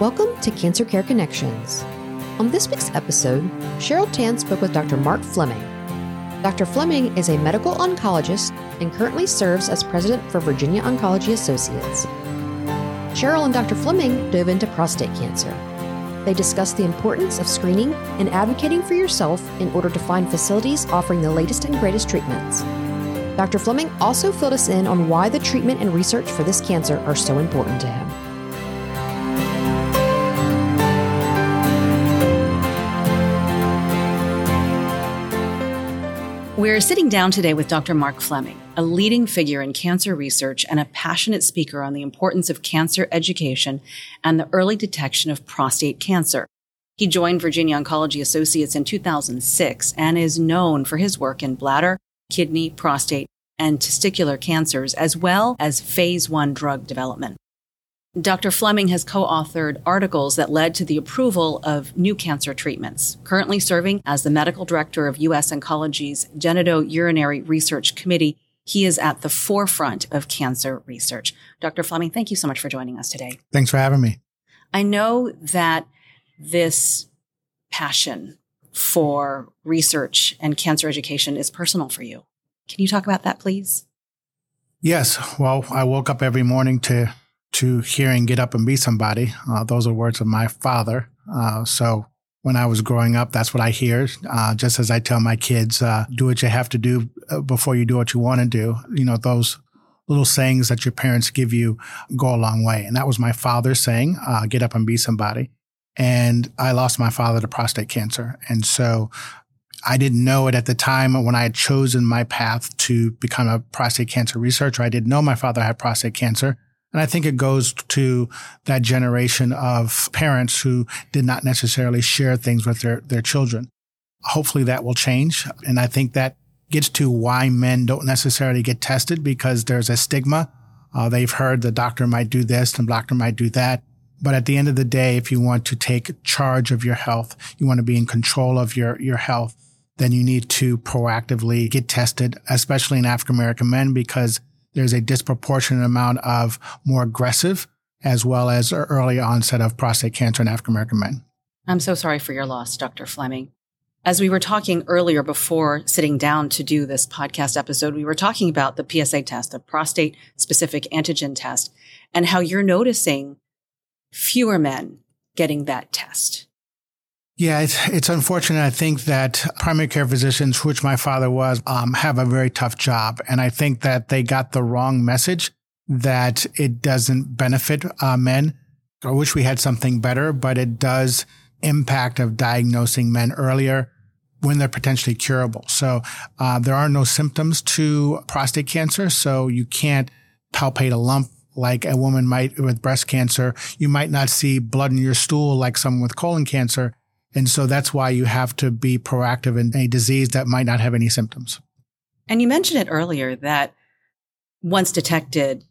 Welcome to Cancer Care Connections. On this week's episode, Cheryl Tan spoke with Dr. Mark Fleming. Dr. Fleming is a medical oncologist and currently serves as president for Virginia Oncology Associates. Cheryl and Dr. Fleming dove into prostate cancer. They discussed the importance of screening and advocating for yourself in order to find facilities offering the latest and greatest treatments. Dr. Fleming also filled us in on why the treatment and research for this cancer are so important to him. We're sitting down today with Dr. Mark Fleming, a leading figure in cancer research and a passionate speaker on the importance of cancer education and the early detection of prostate cancer. He joined Virginia Oncology Associates in 2006 and is known for his work in bladder, kidney, prostate, and testicular cancers, as well as phase one drug development. Dr. Fleming has co-authored articles that led to the approval of new cancer treatments, currently serving as the medical director of U.S. Oncology's Genitourinary Research Committee. He is at the forefront of cancer research. Dr. Fleming, thank you so much for joining us today. Thanks for having me. I know that this passion for research and cancer education is personal for you. Can you talk about that, please? Yes. Well, I woke up every morning to to hearing get up and be somebody. Uh, those are words of my father. Uh, so when I was growing up, that's what I hear. Uh, just as I tell my kids, uh, do what you have to do uh, before you do what you want to do. You know, those little sayings that your parents give you go a long way. And that was my father saying, uh, get up and be somebody. And I lost my father to prostate cancer. And so I didn't know it at the time when I had chosen my path to become a prostate cancer researcher. I didn't know my father had prostate cancer. And I think it goes to that generation of parents who did not necessarily share things with their, their children. Hopefully that will change. And I think that gets to why men don't necessarily get tested because there's a stigma. Uh, they've heard the doctor might do this and the doctor might do that. But at the end of the day, if you want to take charge of your health, you want to be in control of your, your health, then you need to proactively get tested, especially in African American men, because there's a disproportionate amount of more aggressive as well as early onset of prostate cancer in African American men. I'm so sorry for your loss, Dr. Fleming. As we were talking earlier before sitting down to do this podcast episode, we were talking about the PSA test, the prostate specific antigen test, and how you're noticing fewer men getting that test. Yeah, it's, it's unfortunate. I think that primary care physicians, which my father was, um, have a very tough job. And I think that they got the wrong message that it doesn't benefit uh, men. I wish we had something better, but it does impact of diagnosing men earlier when they're potentially curable. So uh, there are no symptoms to prostate cancer, so you can't palpate a lump like a woman might with breast cancer. You might not see blood in your stool like someone with colon cancer. And so that's why you have to be proactive in a disease that might not have any symptoms. And you mentioned it earlier that once detected,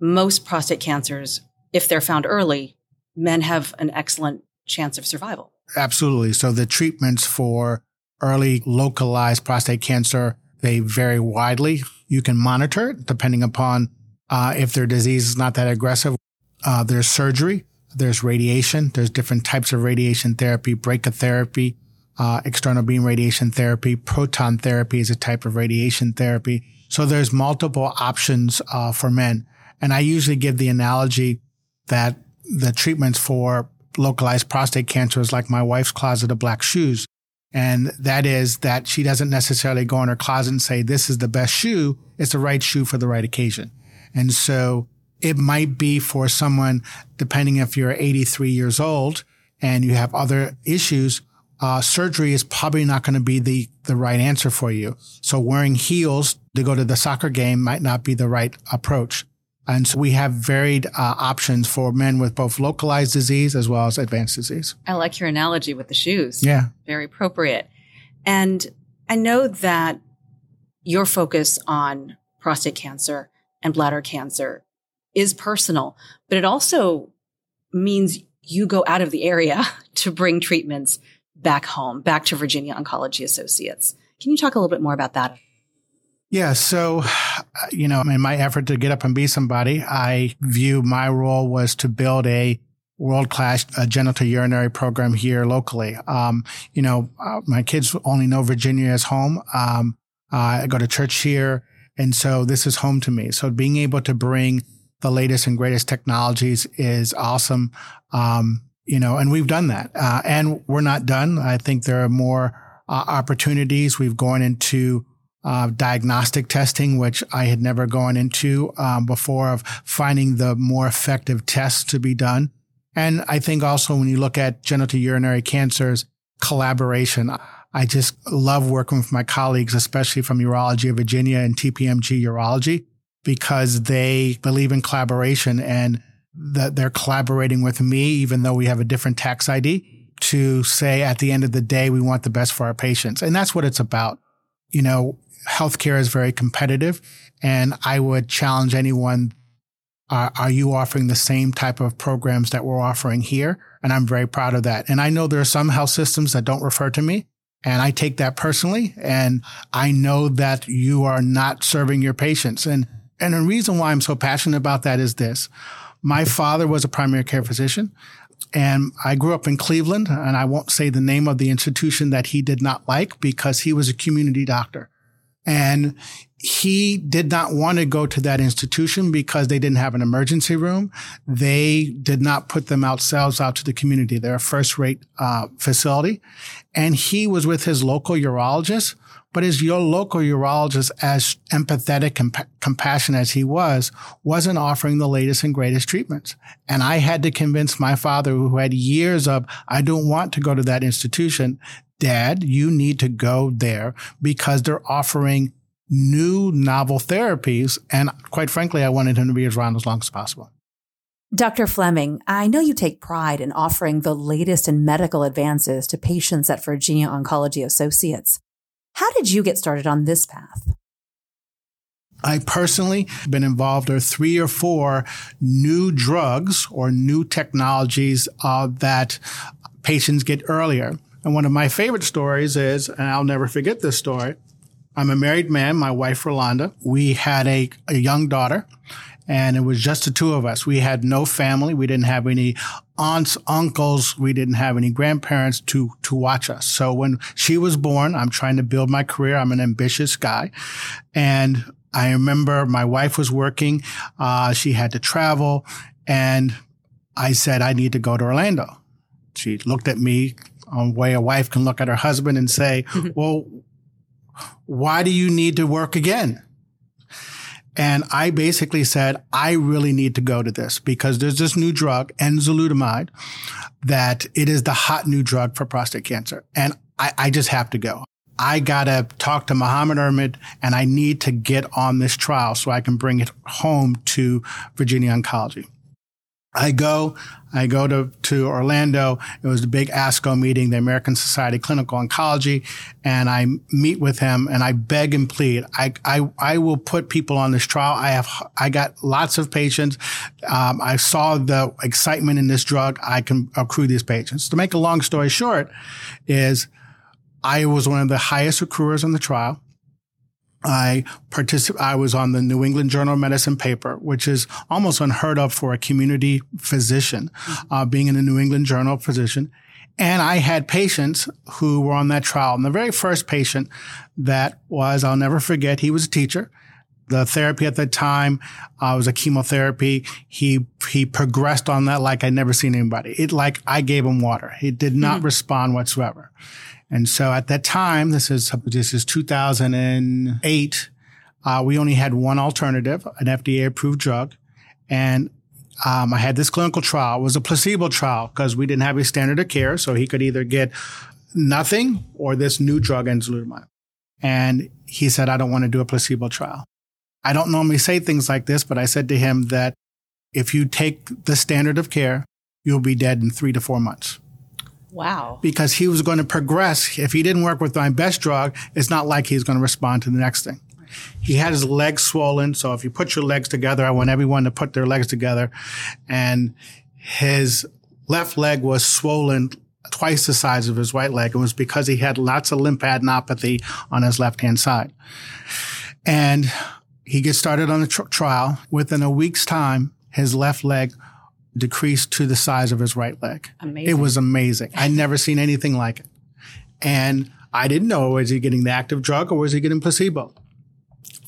most prostate cancers, if they're found early, men have an excellent chance of survival. Absolutely. So the treatments for early localized prostate cancer, they vary widely. You can monitor it depending upon uh, if their disease is not that aggressive. Uh, there's surgery there's radiation. There's different types of radiation therapy, brachytherapy, uh, external beam radiation therapy, proton therapy is a type of radiation therapy. So there's multiple options uh, for men. And I usually give the analogy that the treatments for localized prostate cancer is like my wife's closet of black shoes. And that is that she doesn't necessarily go in her closet and say, this is the best shoe. It's the right shoe for the right occasion. And so it might be for someone, depending if you're 83 years old and you have other issues, uh, surgery is probably not going to be the, the right answer for you. So wearing heels to go to the soccer game might not be the right approach. And so we have varied uh, options for men with both localized disease as well as advanced disease. I like your analogy with the shoes. Yeah. Very appropriate. And I know that your focus on prostate cancer and bladder cancer is personal, but it also means you go out of the area to bring treatments back home, back to Virginia Oncology Associates. Can you talk a little bit more about that? Yeah. So, you know, in my effort to get up and be somebody, I view my role was to build a world class uh, genitourinary program here locally. Um, you know, uh, my kids only know Virginia as home. Um, uh, I go to church here. And so this is home to me. So being able to bring the latest and greatest technologies is awesome. Um, you know, and we've done that. Uh, and we're not done. I think there are more uh, opportunities. We've gone into uh, diagnostic testing, which I had never gone into um, before, of finding the more effective tests to be done. And I think also when you look at genitourinary cancers, collaboration. I just love working with my colleagues, especially from Urology of Virginia and TPMG Urology, because they believe in collaboration and that they're collaborating with me, even though we have a different tax ID to say at the end of the day, we want the best for our patients. And that's what it's about. You know, healthcare is very competitive and I would challenge anyone. Are you offering the same type of programs that we're offering here? And I'm very proud of that. And I know there are some health systems that don't refer to me and I take that personally. And I know that you are not serving your patients. And, and the reason why I'm so passionate about that is this. My father was a primary care physician and I grew up in Cleveland and I won't say the name of the institution that he did not like because he was a community doctor. And he did not want to go to that institution because they didn't have an emergency room. They did not put them themselves out to the community. They're a first rate uh, facility. And he was with his local urologist, but his your local urologist, as empathetic and compassionate as he was, wasn't offering the latest and greatest treatments. And I had to convince my father, who had years of, I don't want to go to that institution. Dad, you need to go there because they're offering new novel therapies. And quite frankly, I wanted him to be around as long as possible. Dr. Fleming, I know you take pride in offering the latest in medical advances to patients at Virginia Oncology Associates. How did you get started on this path? I personally been involved in three or four new drugs or new technologies uh, that patients get earlier. And one of my favorite stories is, and I'll never forget this story. I'm a married man, my wife, Rolanda. We had a, a young daughter and it was just the two of us. We had no family. We didn't have any aunts, uncles. We didn't have any grandparents to, to watch us. So when she was born, I'm trying to build my career. I'm an ambitious guy. And I remember my wife was working. Uh, she had to travel and I said, I need to go to Orlando. She looked at me on way a wife can look at her husband and say, well, why do you need to work again? And I basically said, I really need to go to this because there's this new drug, enzalutamide, that it is the hot new drug for prostate cancer. And I, I just have to go. I gotta talk to Mohammad Hirmand and I need to get on this trial so I can bring it home to Virginia Oncology. I go, I go to, to Orlando. It was the big ASCO meeting, the American Society of Clinical Oncology, and I meet with him and I beg and plead. I, I, I will put people on this trial. I have, I got lots of patients. Um, I saw the excitement in this drug. I can accrue these patients. To make a long story short is I was one of the highest accruers on the trial. I particip- I was on the New England Journal of Medicine paper, which is almost unheard of for a community physician, mm-hmm. uh, being in the New England Journal of Physician. And I had patients who were on that trial. And the very first patient that was, I'll never forget, he was a teacher. The therapy at that time uh, was a chemotherapy. He he progressed on that like I'd never seen anybody. It like I gave him water. He did not mm-hmm. respond whatsoever. And so at that time, this is, this is 2008. Uh, we only had one alternative, an FDA approved drug. And um, I had this clinical trial. It was a placebo trial because we didn't have a standard of care. So he could either get nothing or this new drug, enzalutamide. And he said, I don't want to do a placebo trial. I don't normally say things like this, but I said to him that if you take the standard of care, you'll be dead in three to four months. Wow. Because he was going to progress. If he didn't work with my best drug, it's not like he's going to respond to the next thing. He had his legs swollen. So if you put your legs together, I want everyone to put their legs together. And his left leg was swollen twice the size of his right leg. It was because he had lots of lymphadenopathy on his left hand side. And he gets started on the tr- trial. Within a week's time, his left leg decreased to the size of his right leg. Amazing. It was amazing. I'd never seen anything like it. And I didn't know was he getting the active drug or was he getting placebo?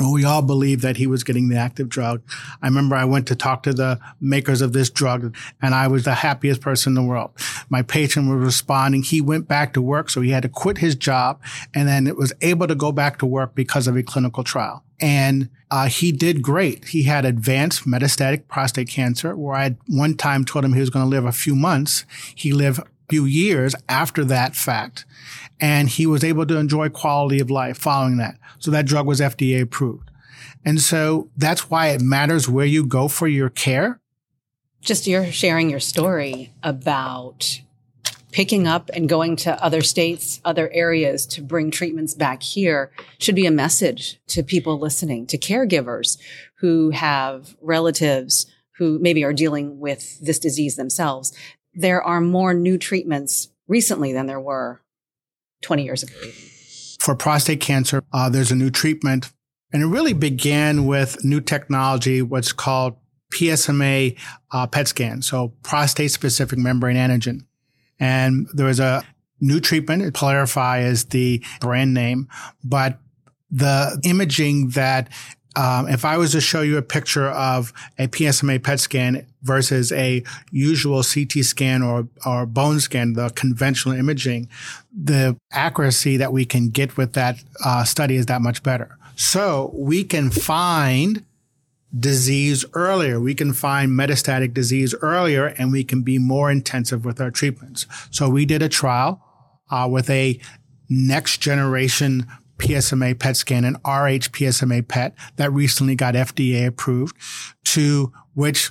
Well, we all believed that he was getting the active drug. I remember I went to talk to the makers of this drug and I was the happiest person in the world. My patient was responding. He went back to work. So he had to quit his job and then it was able to go back to work because of a clinical trial. And uh, he did great. He had advanced metastatic prostate cancer where I one time told him he was going to live a few months. He lived a few years after that fact and he was able to enjoy quality of life following that. So that drug was FDA approved. And so that's why it matters where you go for your care. Just you're sharing your story about picking up and going to other states, other areas to bring treatments back here should be a message to people listening, to caregivers who have relatives who maybe are dealing with this disease themselves. There are more new treatments recently than there were 20 years ago. For prostate cancer, uh, there's a new treatment, and it really began with new technology, what's called PSMA uh, PET scan, so prostate specific membrane antigen. And there was a new treatment. PYLARIFY is the brand name, but the imaging that um, if I was to show you a picture of a PSMA PET scan versus a usual CT scan or, or bone scan, the conventional imaging, the accuracy that we can get with that uh, study is that much better. So we can find disease earlier. We can find metastatic disease earlier and we can be more intensive with our treatments. So we did a trial uh, with a next generation PSMA PET scan and RH PSMA PET that recently got FDA approved to which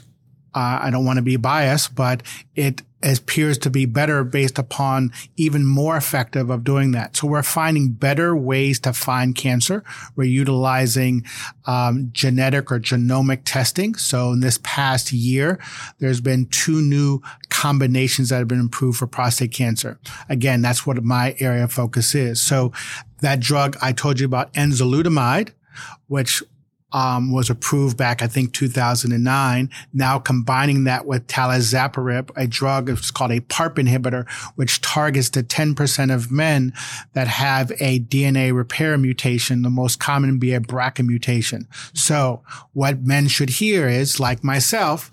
uh, I don't want to be biased, but it appears to be better based upon even more effective of doing that. So we're finding better ways to find cancer. We're utilizing um, genetic or genomic testing. So in this past year, there's been two new combinations that have been improved for prostate cancer. Again, that's what my area of focus is. So that drug I told you about enzalutamide, which um, was approved back, I think, 2009. Now combining that with talazoparib, a drug, it's called a PARP inhibitor, which targets the 10% of men that have a DNA repair mutation, the most common being a BRCA mutation. So what men should hear is, like myself,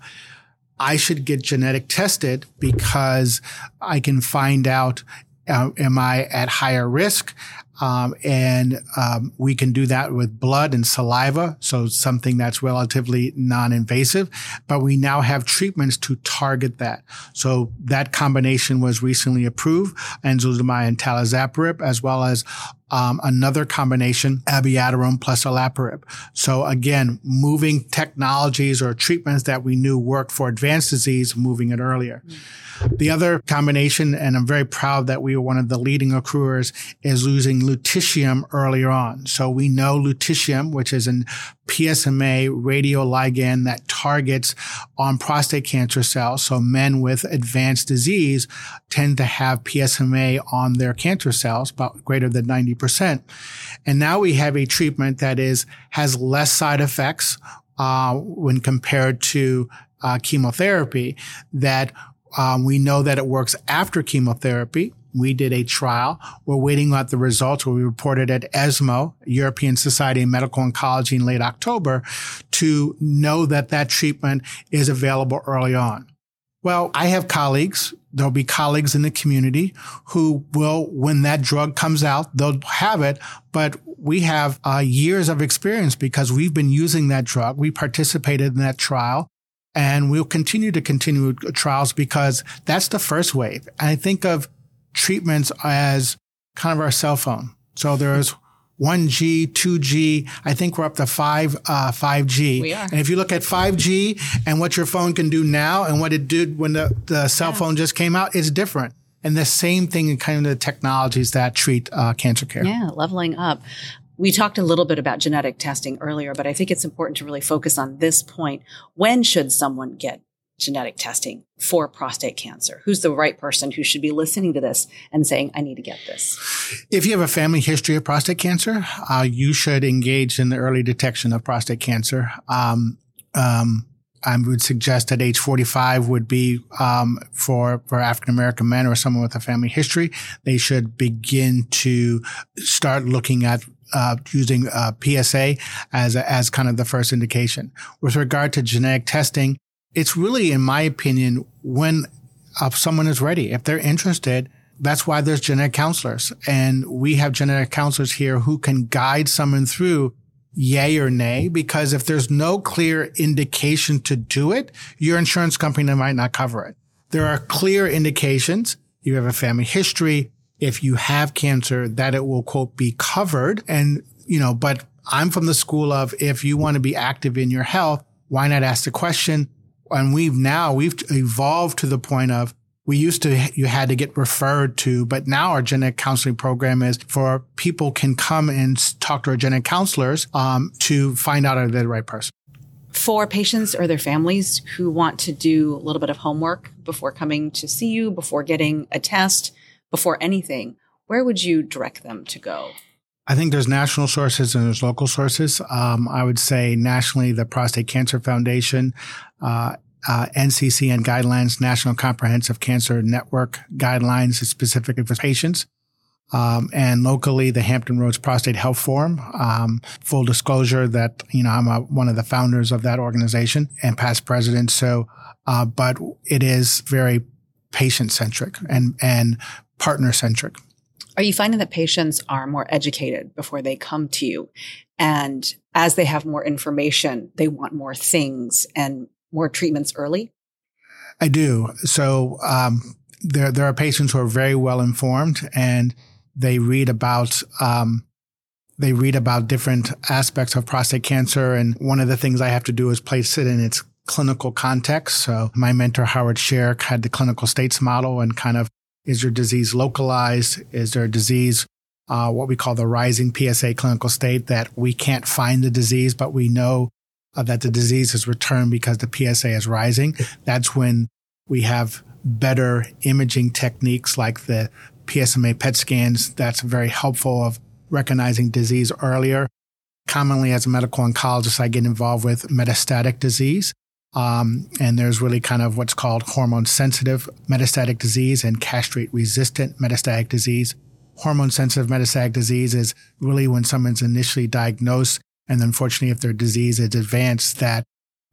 I should get genetic tested because I can find out uh, am I at higher risk? Um, and um, we can do that with blood and saliva, so something that's relatively non-invasive. But we now have treatments to target that. So that combination was recently approved, enzalutamide and talazoparib, as well as um, another combination, abiraterone plus olaparib. So again, moving technologies or treatments that we knew worked for advanced disease, moving it earlier. Mm-hmm. The other combination, and I'm very proud that we were one of the leading accruers, is using lutetium earlier on. So we know lutetium, which is an PSMA radioligand that targets on prostate cancer cells. So men with advanced disease tend to have PSMA on their cancer cells, about greater than 90%. And now we have a treatment that is, has less side effects, uh, when compared to uh, chemotherapy that um, we know that it works after chemotherapy. We did a trial. We're waiting on the results. We reported at ESMO, European Society of Medical Oncology in late October to know that that treatment is available early on. Well, I have colleagues. There'll be colleagues in the community who will, when that drug comes out, they'll have it, but we have uh, years of experience because we've been using that drug. We participated in that trial. And we'll continue to continue trials because that's the first wave. And I think of treatments as kind of our cell phone. So there's 1G, 2G. I think we're up to 5, uh, 5G. We are. And if you look at 5G and what your phone can do now and what it did when the, the cell yeah. phone just came out, it's different. And the same thing in kind of the technologies that treat uh, cancer care. Yeah, leveling up. We talked a little bit about genetic testing earlier, but I think it's important to really focus on this point. When should someone get genetic testing for prostate cancer? Who's the right person who should be listening to this and saying, I need to get this? If you have a family history of prostate cancer, uh, you should engage in the early detection of prostate cancer. Um, um, I would suggest that age 45 would be um, for for African American men or someone with a family history. They should begin to start looking at uh, using uh, PSA as a, as kind of the first indication. With regard to genetic testing, it's really, in my opinion, when uh, someone is ready, if they're interested. That's why there's genetic counselors, and we have genetic counselors here who can guide someone through yay or nay, because if there's no clear indication to do it, your insurance company might not cover it. There are clear indications. You have a family history. If you have cancer, that it will quote be covered. And, you know, but I'm from the school of if you want to be active in your health, why not ask the question? And we've now, we've evolved to the point of we used to you had to get referred to, but now our genetic counseling program is for people can come and talk to our genetic counselors um, to find out if they're the right person. For patients or their families who want to do a little bit of homework before coming to see you, before getting a test, before anything, where would you direct them to go? I think there's national sources and there's local sources. Um, I would say nationally, the Prostate Cancer Foundation uh, uh, NCCN guidelines, National Comprehensive Cancer Network guidelines specifically for patients. Um, and locally, the Hampton Roads Prostate Health Forum. Um, full disclosure that you know I'm a, one of the founders of that organization and past president. So, uh, but it is very patient centric and and partner centric. Are you finding that patients are more educated before they come to you, and as they have more information, they want more things and more treatments early? I do. So um, there there are patients who are very well informed and they read about um, they read about different aspects of prostate cancer. And one of the things I have to do is place it in its clinical context. So my mentor Howard Scher had the clinical states model and kind of is your disease localized? Is there a disease uh, what we call the rising PSA clinical state that we can't find the disease, but we know uh, that the disease has returned because the PSA is rising. That's when we have better imaging techniques like the PSMA PET scans. That's very helpful of recognizing disease earlier. Commonly, as a medical oncologist, I get involved with metastatic disease. Um, and there's really kind of what's called hormone sensitive metastatic disease and castrate resistant metastatic disease. Hormone sensitive metastatic disease is really when someone's initially diagnosed and unfortunately, if their disease is advanced, that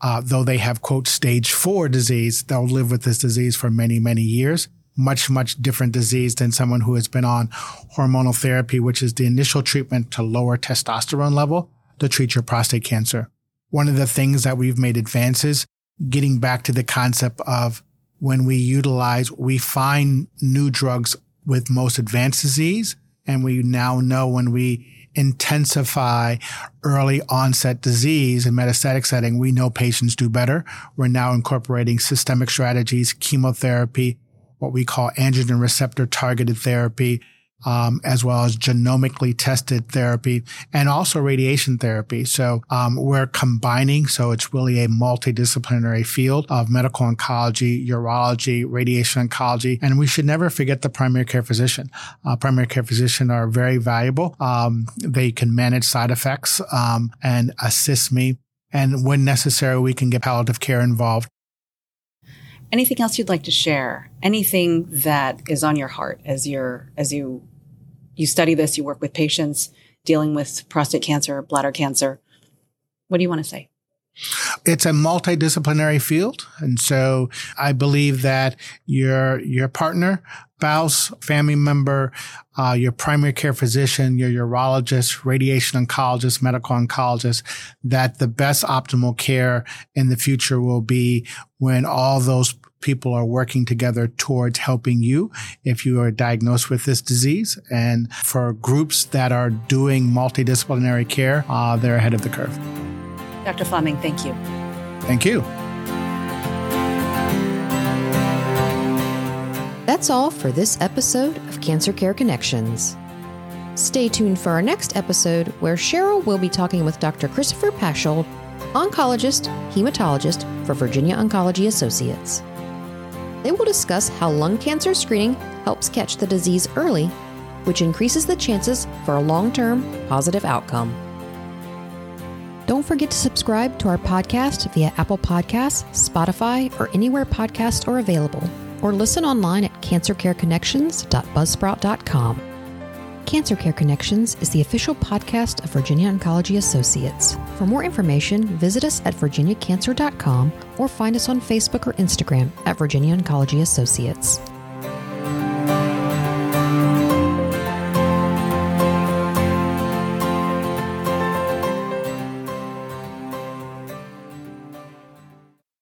uh, though they have quote stage four disease, they'll live with this disease for many, many years. Much, much different disease than someone who has been on hormonal therapy, which is the initial treatment to lower testosterone level to treat your prostate cancer. One of the things that we've made advances, getting back to the concept of when we utilize, we find new drugs with most advanced disease. And we now know when we intensify early onset disease in metastatic setting, we know patients do better. We're now incorporating systemic strategies, chemotherapy, what we call androgen receptor targeted therapy, um, as well as genomically tested therapy and also radiation therapy. So um, we're combining. So it's really a multidisciplinary field of medical oncology, urology, radiation oncology, and we should never forget the primary care physician. Uh, primary care physician are very valuable. Um, they can manage side effects um, and assist me. And when necessary, we can get palliative care involved anything else you'd like to share anything that is on your heart as you're as you you study this you work with patients dealing with prostate cancer bladder cancer what do you want to say it's a multidisciplinary field. And so I believe that your, your partner, spouse, family member, uh, your primary care physician, your urologist, radiation oncologist, medical oncologist, that the best optimal care in the future will be when all those people are working together towards helping you if you are diagnosed with this disease. And for groups that are doing multidisciplinary care, uh, they're ahead of the curve. Dr. Fleming, thank you. Thank you. That's all for this episode of Cancer Care Connections. Stay tuned for our next episode where Cheryl will be talking with Dr. Christopher Paschold, oncologist, hematologist for Virginia Oncology Associates. They will discuss how lung cancer screening helps catch the disease early, which increases the chances for a long term positive outcome. Don't forget to subscribe to our podcast via Apple Podcasts, Spotify, or anywhere podcasts are available, or listen online at cancercareconnections.buzzsprout.com. Cancer Care Connections is the official podcast of Virginia Oncology Associates. For more information, visit us at virginiacancer.com or find us on Facebook or Instagram at Virginia Oncology Associates.